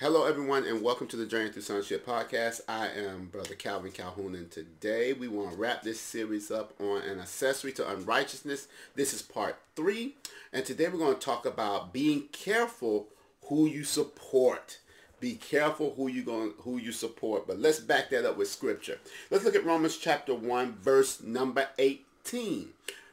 Hello, everyone, and welcome to the Journey Through Sonship podcast. I am Brother Calvin Calhoun, and today we want to wrap this series up on an accessory to unrighteousness. This is part three, and today we're going to talk about being careful who you support. Be careful who you going who you support. But let's back that up with scripture. Let's look at Romans chapter one, verse number eighteen.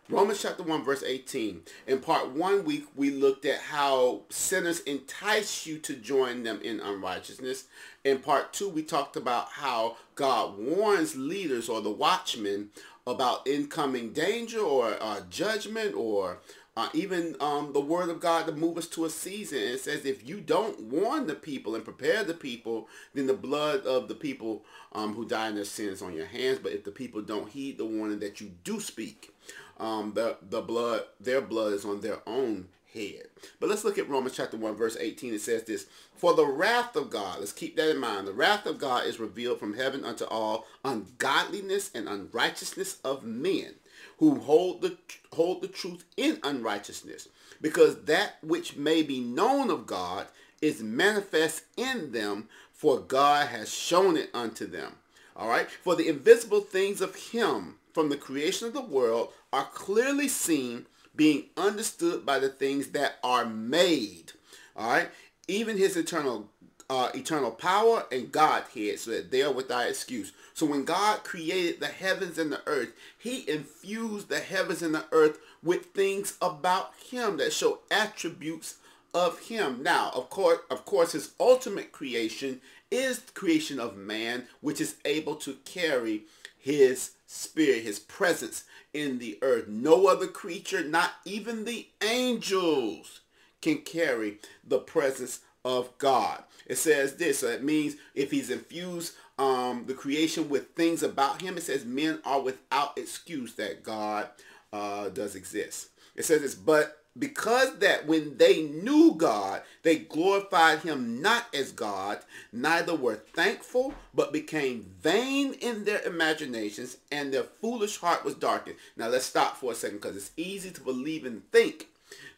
Romans chapter 1 verse 18. In part 1 week we looked at how sinners entice you to join them in unrighteousness. In part 2 we talked about how God warns leaders or the watchmen about incoming danger or uh, judgment or uh, even um, the word of God to move us to a season. It says if you don't warn the people and prepare the people, then the blood of the people um, who die in their sins on your hands. But if the people don't heed the warning that you do speak, um, the, the blood, their blood is on their own head. But let's look at Romans chapter 1 verse 18. It says this, For the wrath of God, let's keep that in mind, the wrath of God is revealed from heaven unto all ungodliness and unrighteousness of men who hold the, hold the truth in unrighteousness. Because that which may be known of God is manifest in them, for God has shown it unto them. All right. For the invisible things of him from the creation of the world are clearly seen, being understood by the things that are made. All right. Even his eternal uh, eternal power and Godhead so that they are without excuse. So when God created the heavens and the earth, he infused the heavens and the earth with things about him that show attributes of him. Now, of course, of course, his ultimate creation is the creation of man, which is able to carry his spirit, his presence in the earth. No other creature, not even the angels, can carry the presence of God. It says this, so it means if he's infused um, the creation with things about him, it says men are without excuse that God uh, does exist. It says this, but because that when they knew God, they glorified him not as God, neither were thankful, but became vain in their imaginations, and their foolish heart was darkened. Now let's stop for a second because it's easy to believe and think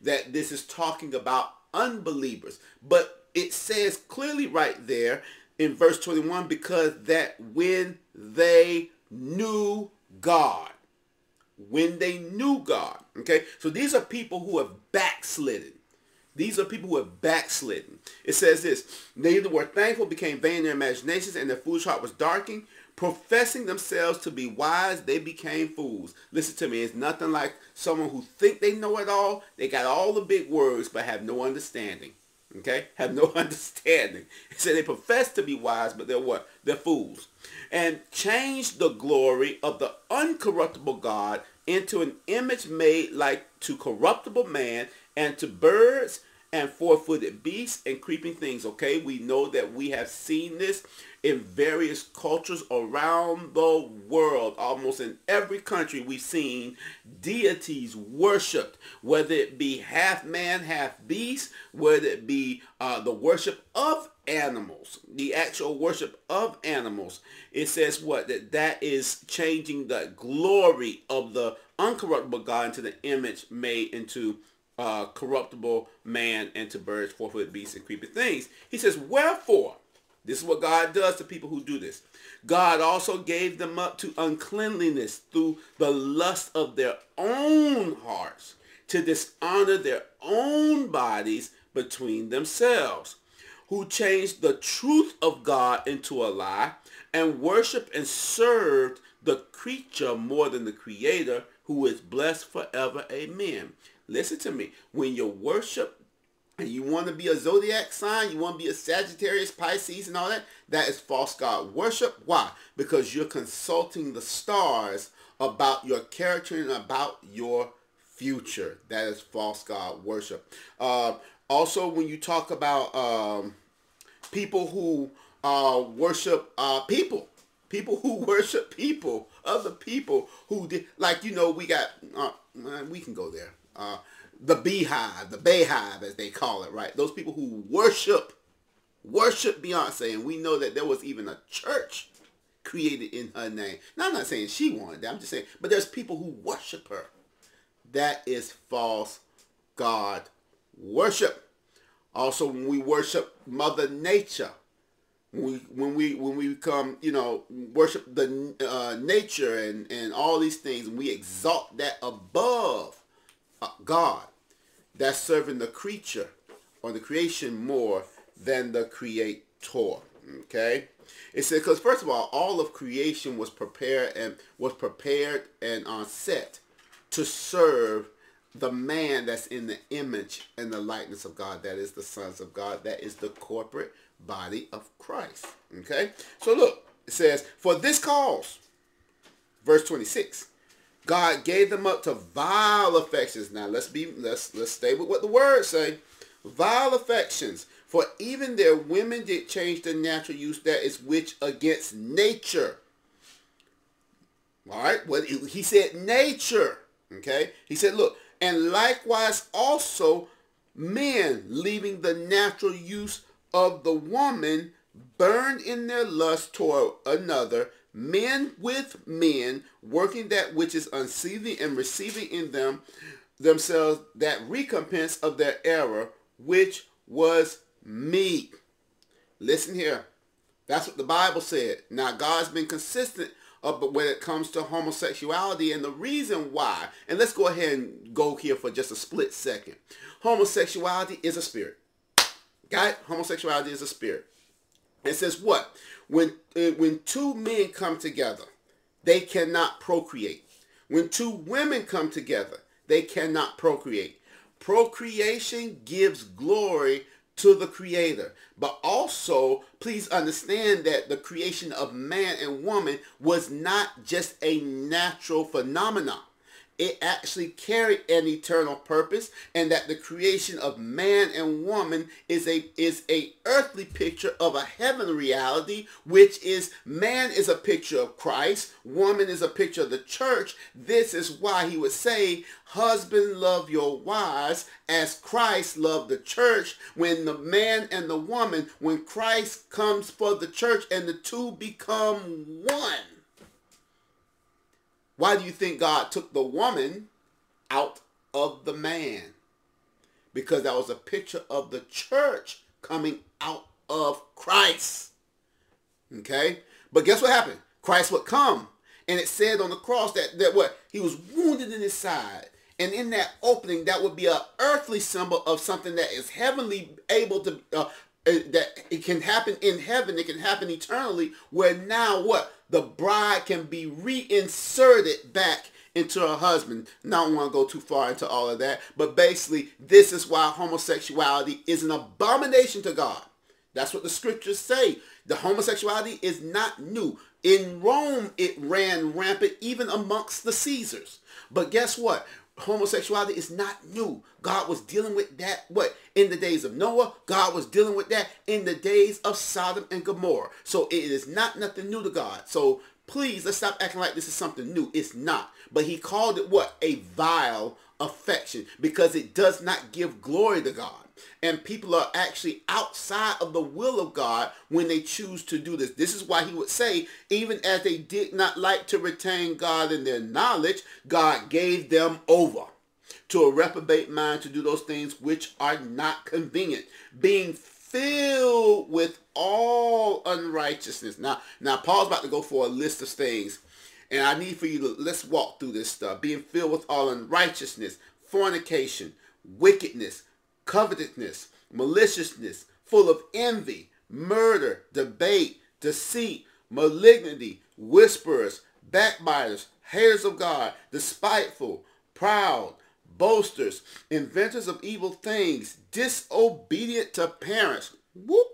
that this is talking about unbelievers. But it says clearly right there in verse 21, because that when they knew God, when they knew God. Okay, so these are people who have backslidden. These are people who have backslidden. It says this, neither were thankful, became vain in their imaginations, and their foolish heart was darkened. Professing themselves to be wise, they became fools. Listen to me, it's nothing like someone who think they know it all. They got all the big words, but have no understanding. Okay? Have no understanding. So they profess to be wise, but they're what? They're fools. And change the glory of the uncorruptible God into an image made like to corruptible man and to birds and four-footed beasts and creeping things. Okay, we know that we have seen this in various cultures around the world. Almost in every country we've seen deities worshipped, whether it be half man, half beast, whether it be uh, the worship of animals, the actual worship of animals. It says what? That that is changing the glory of the uncorruptible God into the image made into uh, corruptible man and to birds, four-footed beasts, and creeping things. He says, wherefore, this is what God does to people who do this. God also gave them up to uncleanliness through the lust of their own hearts to dishonor their own bodies between themselves, who changed the truth of God into a lie and worshiped and served the creature more than the creator who is blessed forever. Amen. Listen to me. When you worship and you want to be a zodiac sign, you want to be a Sagittarius, Pisces, and all that, that is false God worship. Why? Because you're consulting the stars about your character and about your future. That is false God worship. Uh, also, when you talk about um, people who uh, worship uh, people, people who worship people, other people who did, like, you know, we got, uh, we can go there uh, the beehive, the BeyHive as they call it, right? Those people who worship, worship Beyonce. And we know that there was even a church created in her name. Now, I'm not saying she wanted that. I'm just saying, but there's people who worship her. That is false God worship. Also, when we worship Mother Nature, when we when we when we become you know worship the uh, nature and and all these things, and we exalt that above Uh, God, that's serving the creature or the creation more than the creator. Okay, it says because first of all, all of creation was prepared and was prepared and on set to serve the man that's in the image and the likeness of God. That is the sons of God. That is the corporate body of Christ. Okay? So look, it says, for this cause, verse 26, God gave them up to vile affections. Now let's be let's let's stay with what the words say. Vile affections. For even their women did change the natural use that is which against nature. All right. Well, he said nature. Okay. He said, look, and likewise also men leaving the natural use of the woman burned in their lust toward another, men with men, working that which is unseemly and receiving in them themselves that recompense of their error, which was meet. Listen here. That's what the Bible said. Now, God's been consistent but when it comes to homosexuality and the reason why, and let's go ahead and go here for just a split second. Homosexuality is a spirit. Got it? Homosexuality is a spirit. It says what? When, uh, when two men come together, they cannot procreate. When two women come together, they cannot procreate. Procreation gives glory to the creator. But also, please understand that the creation of man and woman was not just a natural phenomenon it actually carried an eternal purpose and that the creation of man and woman is a is a earthly picture of a heavenly reality which is man is a picture of Christ woman is a picture of the church. This is why he would say husband love your wives as Christ loved the church. When the man and the woman when Christ comes for the church and the two become one why do you think God took the woman out of the man? Because that was a picture of the church coming out of Christ. Okay? But guess what happened? Christ would come. And it said on the cross that, that what? He was wounded in his side. And in that opening, that would be an earthly symbol of something that is heavenly able to, uh, uh, that it can happen in heaven. It can happen eternally. Where now what? The bride can be reinserted back into her husband. Now, I don't want to go too far into all of that, but basically, this is why homosexuality is an abomination to God. That's what the scriptures say. The homosexuality is not new. In Rome, it ran rampant even amongst the Caesars. But guess what? Homosexuality is not new. God was dealing with that, what, in the days of Noah. God was dealing with that in the days of Sodom and Gomorrah. So it is not nothing new to God. So please, let's stop acting like this is something new. It's not. But he called it what? A vile affection because it does not give glory to God and people are actually outside of the will of God when they choose to do this. This is why he would say, even as they did not like to retain God in their knowledge, God gave them over to a reprobate mind to do those things which are not convenient, being filled with all unrighteousness. Now, now Paul's about to go for a list of things, and I need for you to let's walk through this stuff. Being filled with all unrighteousness, fornication, wickedness, covetousness, maliciousness, full of envy, murder, debate, deceit, malignity, whisperers, backbiters, haters of God, despiteful, proud, boasters, inventors of evil things, disobedient to parents. Whoop.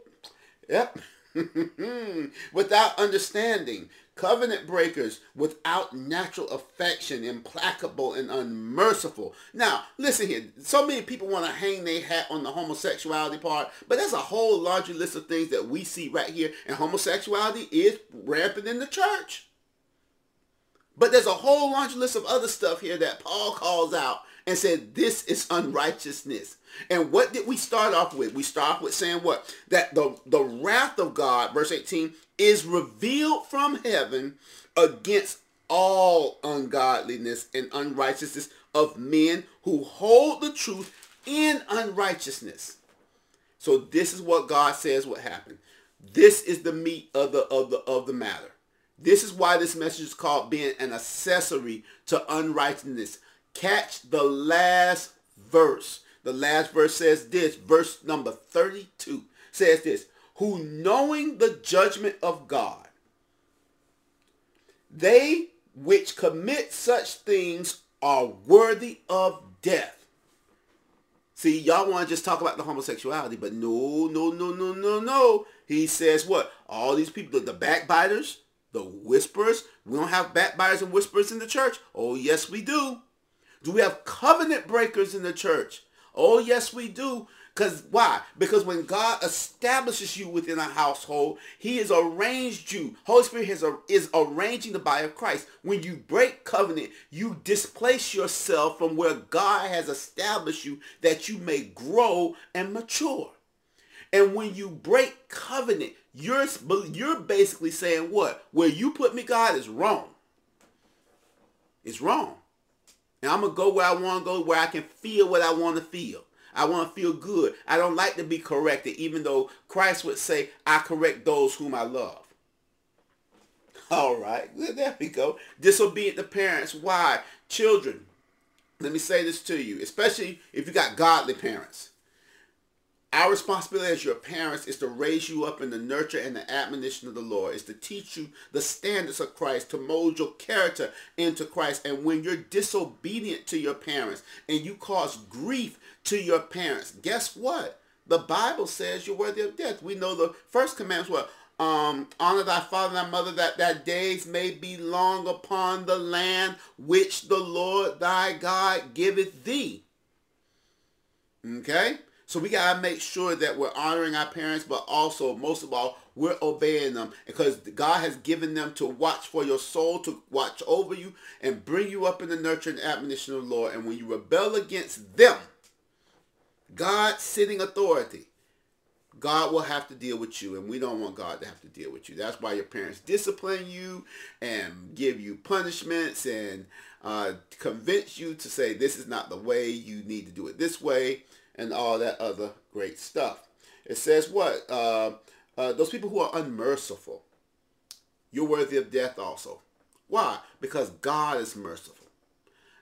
Yep. Without understanding, covenant breakers without natural affection, implacable and unmerciful. Now, listen here. So many people want to hang their hat on the homosexuality part, but there's a whole larger list of things that we see right here, and homosexuality is rampant in the church. But there's a whole laundry list of other stuff here that Paul calls out and said, this is unrighteousness. And what did we start off with? We start off with saying what? That the, the wrath of God, verse 18, is revealed from heaven against all ungodliness and unrighteousness of men who hold the truth in unrighteousness. So this is what God says what happened. This is the meat of the of the of the matter. This is why this message is called being an accessory to unrighteousness. Catch the last verse. The last verse says this, verse number 32 says this, who knowing the judgment of God, they which commit such things are worthy of death. See, y'all want to just talk about the homosexuality, but no, no, no, no, no, no. He says what? All these people, the backbiters, the whisperers. We don't have backbiters and whisperers in the church. Oh, yes, we do. Do we have covenant breakers in the church? Oh, yes, we do. Because why? Because when God establishes you within a household, he has arranged you. Holy Spirit has, is arranging the body of Christ. When you break covenant, you displace yourself from where God has established you that you may grow and mature. And when you break covenant, you're, you're basically saying what? Where you put me, God, is wrong. It's wrong. And I'm going to go where I want to go, where I can feel what I want to feel. I want to feel good. I don't like to be corrected, even though Christ would say, I correct those whom I love. All right, there we go. Disobedient to parents. Why? Children, let me say this to you, especially if you got godly parents. Our responsibility as your parents is to raise you up in the nurture and the admonition of the Lord, is to teach you the standards of Christ, to mold your character into Christ. And when you're disobedient to your parents and you cause grief to your parents, guess what? The Bible says you're worthy of death. We know the first commandment what? Um, honor thy father and thy mother that thy days may be long upon the land which the Lord thy God giveth thee. Okay? So we got to make sure that we're honoring our parents, but also, most of all, we're obeying them because God has given them to watch for your soul, to watch over you and bring you up in the nurture and admonition of the Lord. And when you rebel against them, God's sitting authority, God will have to deal with you, and we don't want God to have to deal with you. That's why your parents discipline you and give you punishments and uh, convince you to say this is not the way, you need to do it this way and all that other great stuff. It says what? Uh, uh, those people who are unmerciful, you're worthy of death also. Why? Because God is merciful.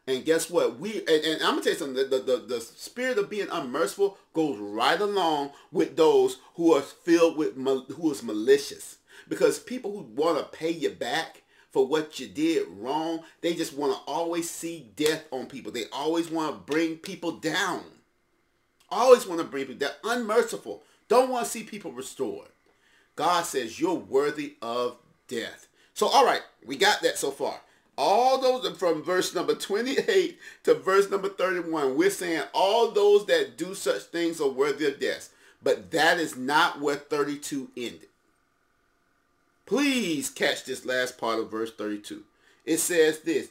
And guess what? We and, and I'm gonna tell you something. The, the, the, spirit of being unmerciful goes right along with those who are filled with who is malicious. Because people who want to pay you back for what you did wrong, they just want to always see death on people. They always want to bring people down. Always want to bring people. They're unmerciful. Don't want to see people restored. God says you're worthy of death. So, all right, we got that so far. All those from verse number 28 to verse number 31, we're saying all those that do such things are worthy of death. But that is not where 32 ended. Please catch this last part of verse 32. It says this,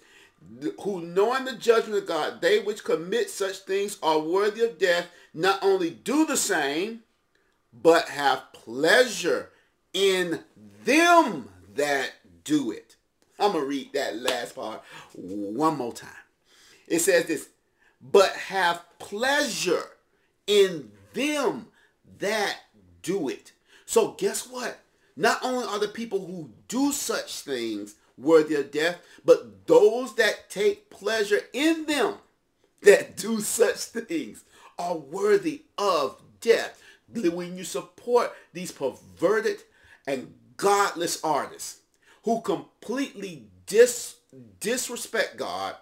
who knowing the judgment of God, they which commit such things are worthy of death, not only do the same, but have pleasure in them that do it. I'm going to read that last part one more time. It says this, but have pleasure in them that do it. So guess what? Not only are the people who do such things worthy of death, but those that take pleasure in them that do such things are worthy of death. When you support these perverted and godless artists who completely dis, disrespect God,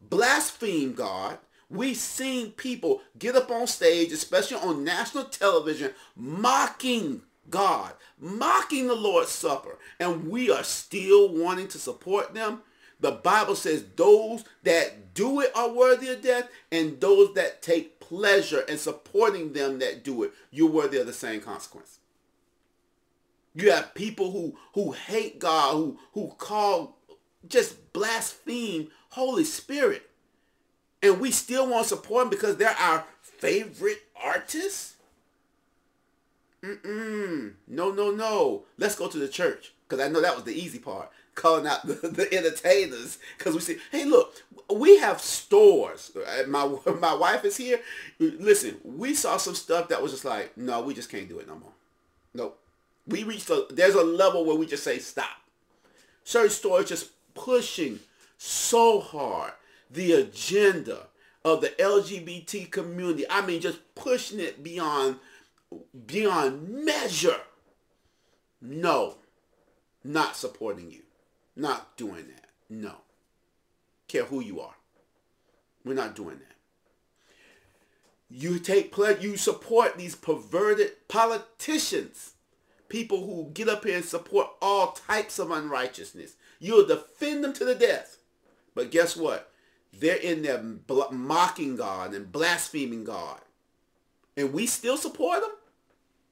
blaspheme God, We've seen people get up on stage, especially on national television, mocking God, mocking the Lord's Supper, and we are still wanting to support them. The Bible says those that do it are worthy of death, and those that take pleasure in supporting them that do it, you're worthy of the same consequence. You have people who who hate God, who who call just blaspheme Holy Spirit. And we still want to support them because they're our favorite artists. Mm-mm. No, no, no. Let's go to the church. Because I know that was the easy part. calling out the, the entertainers because we say, hey, look, we have stores. My my wife is here. Listen, we saw some stuff that was just like, no, we just can't do it no more. Nope. We reached a, there's a level where we just say stop. Certain stores just pushing so hard the agenda of the LGBT community. I mean, just pushing it beyond beyond measure. No, not supporting you. Not doing that. No. Care who you are. We're not doing that. You take play, you support these perverted politicians, people who get up here and support all types of unrighteousness. You'll defend them to the death. But guess what? They're in there mocking God and blaspheming God. And we still support them?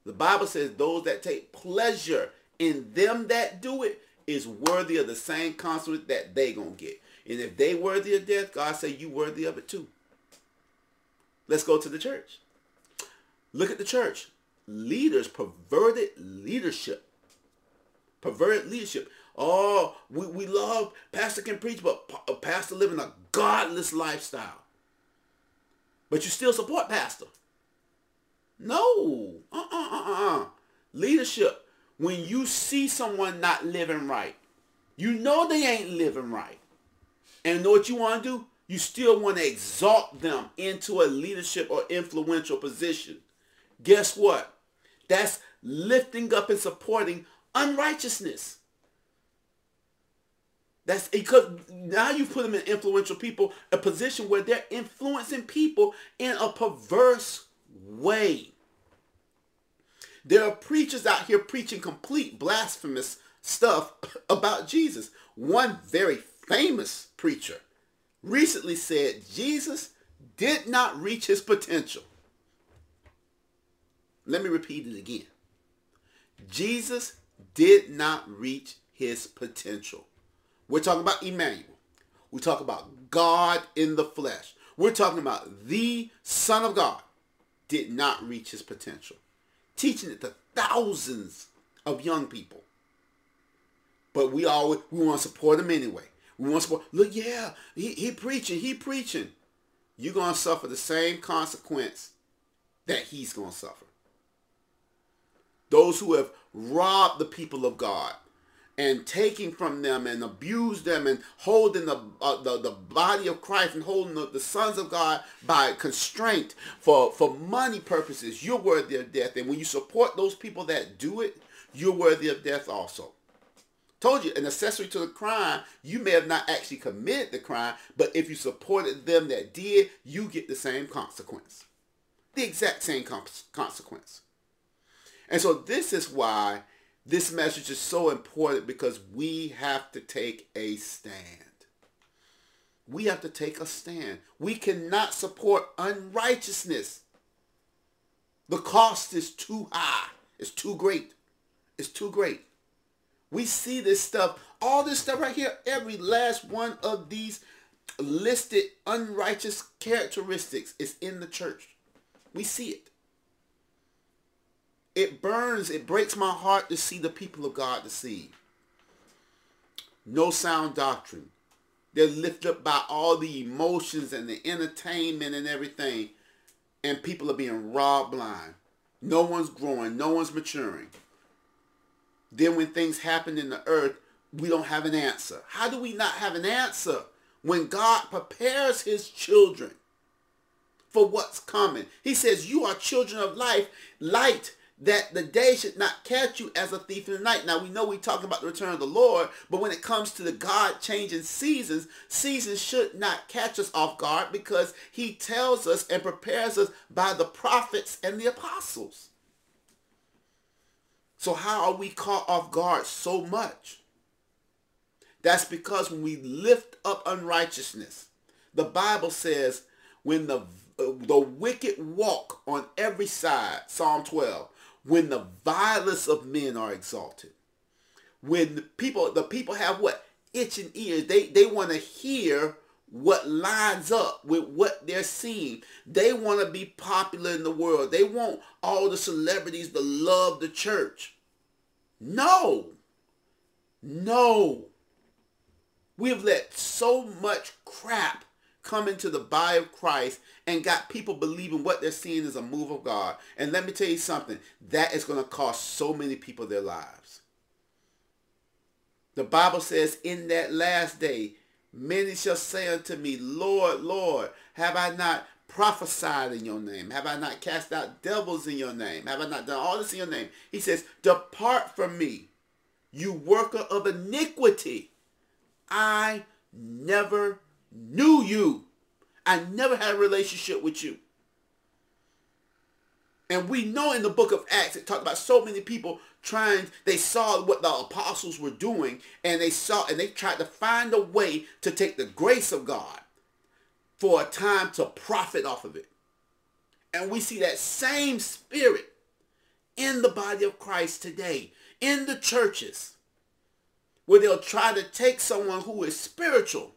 The Bible says those that take pleasure in them that do it is worthy of the same consequence that they gonna get. And if they worthy of death, God say you worthy of it too. Let's go to the church. Look at the church. Leaders, perverted leadership. Perverted leadership. Oh, we, we love pastor can preach, but pastor living a godless lifestyle. But you still support pastor. No. Uh-uh, uh-uh. Leadership when you see someone not living right, you know they ain't living right. And know what you want to do? You still want to exalt them into a leadership or influential position. Guess what? That's lifting up and supporting unrighteousness. That's because now you put them in influential people, a position where they're influencing people in a perverse way. There are preachers out here preaching complete blasphemous stuff about Jesus. One very famous preacher recently said Jesus did not reach his potential. Let me repeat it again. Jesus did not reach his potential. We're talking about Emmanuel. We talk about God in the flesh. We're talking about the Son of God did not reach his potential teaching it to thousands of young people. But we always we want to support him anyway. We want to support. Look, yeah, he, he preaching, he preaching. You're gonna suffer the same consequence that he's gonna suffer. Those who have robbed the people of God, and taking from them and abuse them and holding the, uh, the, the body of Christ and holding the, the sons of God by constraint for, for money purposes, you're worthy of death. And when you support those people that do it, you're worthy of death also. Told you, an accessory to the crime, you may have not actually committed the crime, but if you supported them that did, you get the same consequence. The exact same consequence. And so this is why this message is so important because we have to take a stand. We have to take a stand. We cannot support unrighteousness. The cost is too high. It's too great. It's too great. We see this stuff, all this stuff right here, every last one of these listed unrighteous characteristics is in the church. We see it. It burns, it breaks my heart to see the people of God deceived. No sound doctrine. They're lifted up by all the emotions and the entertainment and everything. And people are being robbed blind. No one's growing. No one's maturing. Then when things happen in the earth, we don't have an answer. How do we not have an answer when God prepares his children for what's coming? He says, you are children of life, light that the day should not catch you as a thief in the night. Now we know we talk about the return of the Lord, but when it comes to the God changing seasons, seasons should not catch us off guard because he tells us and prepares us by the prophets and the apostles. So how are we caught off guard so much? That's because when we lift up unrighteousness, the Bible says when the the wicked walk on every side, Psalm 12, when the vilest of men are exalted. When the people, the people have what? Itching ears. They, they want to hear what lines up with what they're seeing. They want to be popular in the world. They want all the celebrities to love the church. No. No. We have let so much crap come into the body of Christ and got people believing what they're seeing is a move of God. And let me tell you something, that is going to cost so many people their lives. The Bible says in that last day, many shall say unto me, Lord, Lord, have I not prophesied in your name? Have I not cast out devils in your name? Have I not done all this in your name? He says, depart from me, you worker of iniquity. I never knew you. I never had a relationship with you. And we know in the book of Acts, it talked about so many people trying, they saw what the apostles were doing, and they saw, and they tried to find a way to take the grace of God for a time to profit off of it. And we see that same spirit in the body of Christ today, in the churches, where they'll try to take someone who is spiritual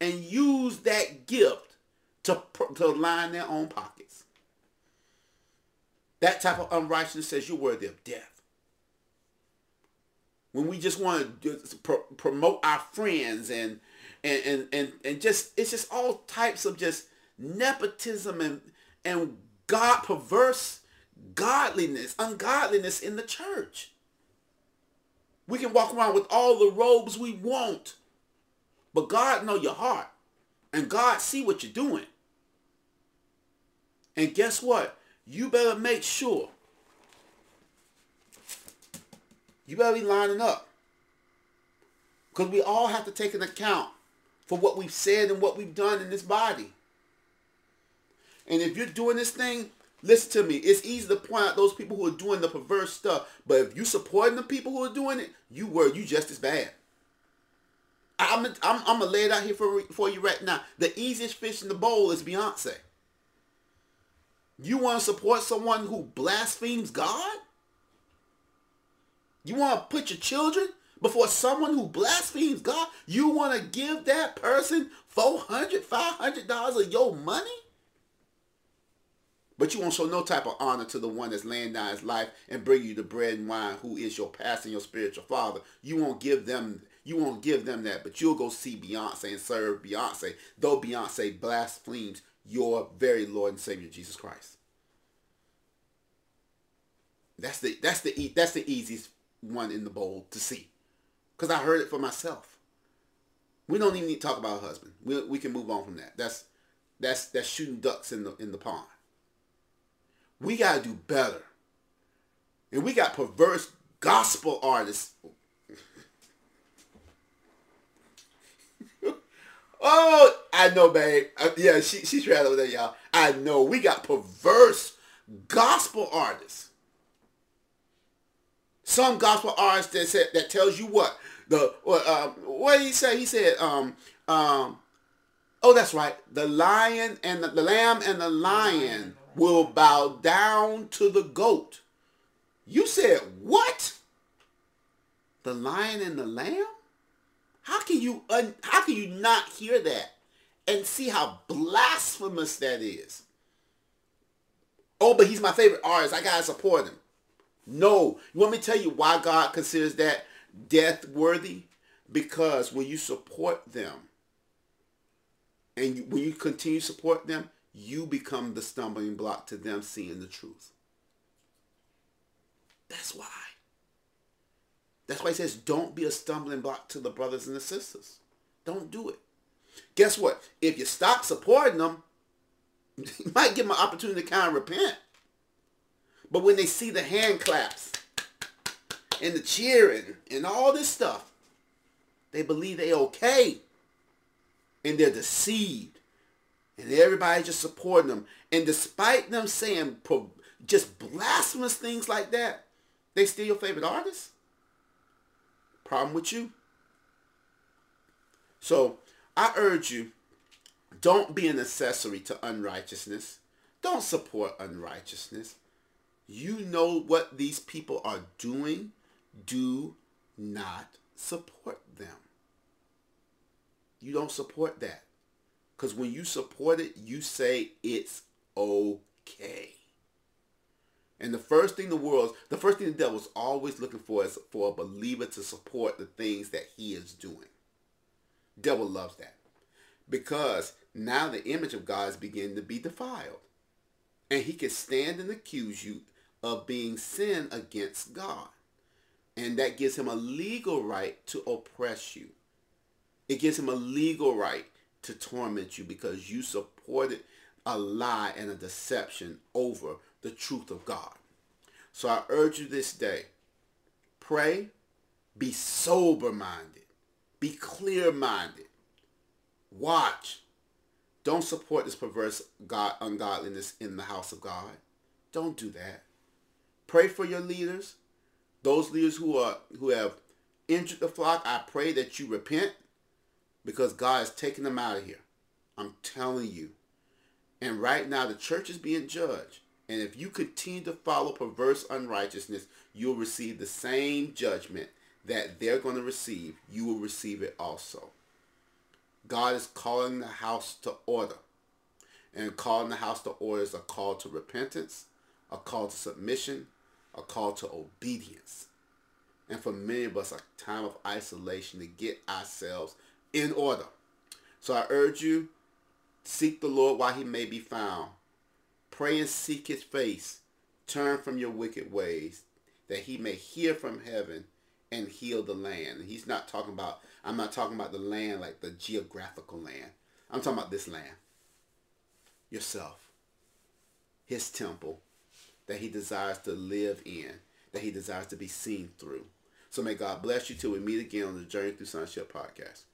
and use that gift to, to line their own pockets. That type of unrighteousness says you're worthy of death. When we just want to pro- promote our friends and, and, and, and, and just, it's just all types of just nepotism and, and God perverse godliness, ungodliness in the church. We can walk around with all the robes we want. But God know your heart. And God see what you're doing. And guess what? You better make sure. You better be lining up. Because we all have to take an account for what we've said and what we've done in this body. And if you're doing this thing, listen to me. It's easy to point out those people who are doing the perverse stuff. But if you're supporting the people who are doing it, you were you just as bad. I'm, I'm, I'm to lay it out here for, for you right now. The easiest fish in the bowl is Beyonce. You want to support someone who blasphemes God? You want to put your children before someone who blasphemes God? You want to give that person $400, $500 of your money? But you won't show no type of honor to the one that's laying down his life and bring you the bread and wine who is your pastor and your spiritual father. You won't give them you won't give them that, but you'll go see Beyonce and serve Beyonce, though Beyonce blasphemes your very Lord and Savior Jesus Christ. That's the that's the that's the easiest one in the bowl to see, because I heard it for myself. We don't even need to talk about a husband. We we can move on from that. That's that's that's shooting ducks in the in the pond. We gotta do better, and we got perverse gospel artists Oh, I know, babe. Uh, yeah, she, she's right over there, y'all. I know. We got perverse gospel artists. Some gospel artists that said that tells you what the what um, what he say? He said um um oh that's right. The lion and the, the lamb and the lion will bow down to the goat. You said what? The lion and the lamb? How can you un- how can you not hear that and see how blasphemous that is? Oh, but he's my favorite artist. I gotta support him. No, you want me to tell you why God considers that death worthy? Because when you support them and you, when you continue to support them, you become the stumbling block to them seeing the truth. That's why. That's why he says, don't be a stumbling block to the brothers and the sisters. Don't do it. Guess what? If you stop supporting them, you might give them an opportunity to kind of repent. But when they see the hand claps and the cheering and all this stuff, they believe they okay. And they're deceived. And everybody's just supporting them. And despite them saying just blasphemous things like that, they still your favorite artist? Problem with you? So I urge you, don't be an accessory to unrighteousness. Don't support unrighteousness. You know what these people are doing. Do not support them. You don't support that. Because when you support it, you say it's okay. And the first thing the world, the first thing the devil is always looking for is for a believer to support the things that he is doing. Devil loves that. Because now the image of God is beginning to be defiled. And he can stand and accuse you of being sin against God. And that gives him a legal right to oppress you. It gives him a legal right to torment you because you supported a lie and a deception over the truth of God. So I urge you this day, pray, be sober-minded, be clear-minded, watch. Don't support this perverse God ungodliness in the house of God. Don't do that. Pray for your leaders. Those leaders who are who have injured the flock, I pray that you repent because God is taking them out of here. I'm telling you. And right now the church is being judged. And if you continue to follow perverse unrighteousness, you'll receive the same judgment that they're going to receive. You will receive it also. God is calling the house to order. And calling the house to order is a call to repentance, a call to submission, a call to obedience. And for many of us, a time of isolation to get ourselves in order. So I urge you, seek the Lord while he may be found. Pray and seek his face. Turn from your wicked ways, that he may hear from heaven and heal the land. And he's not talking about, I'm not talking about the land like the geographical land. I'm talking about this land. Yourself. His temple that he desires to live in, that he desires to be seen through. So may God bless you till we meet again on the Journey Through Sonship podcast.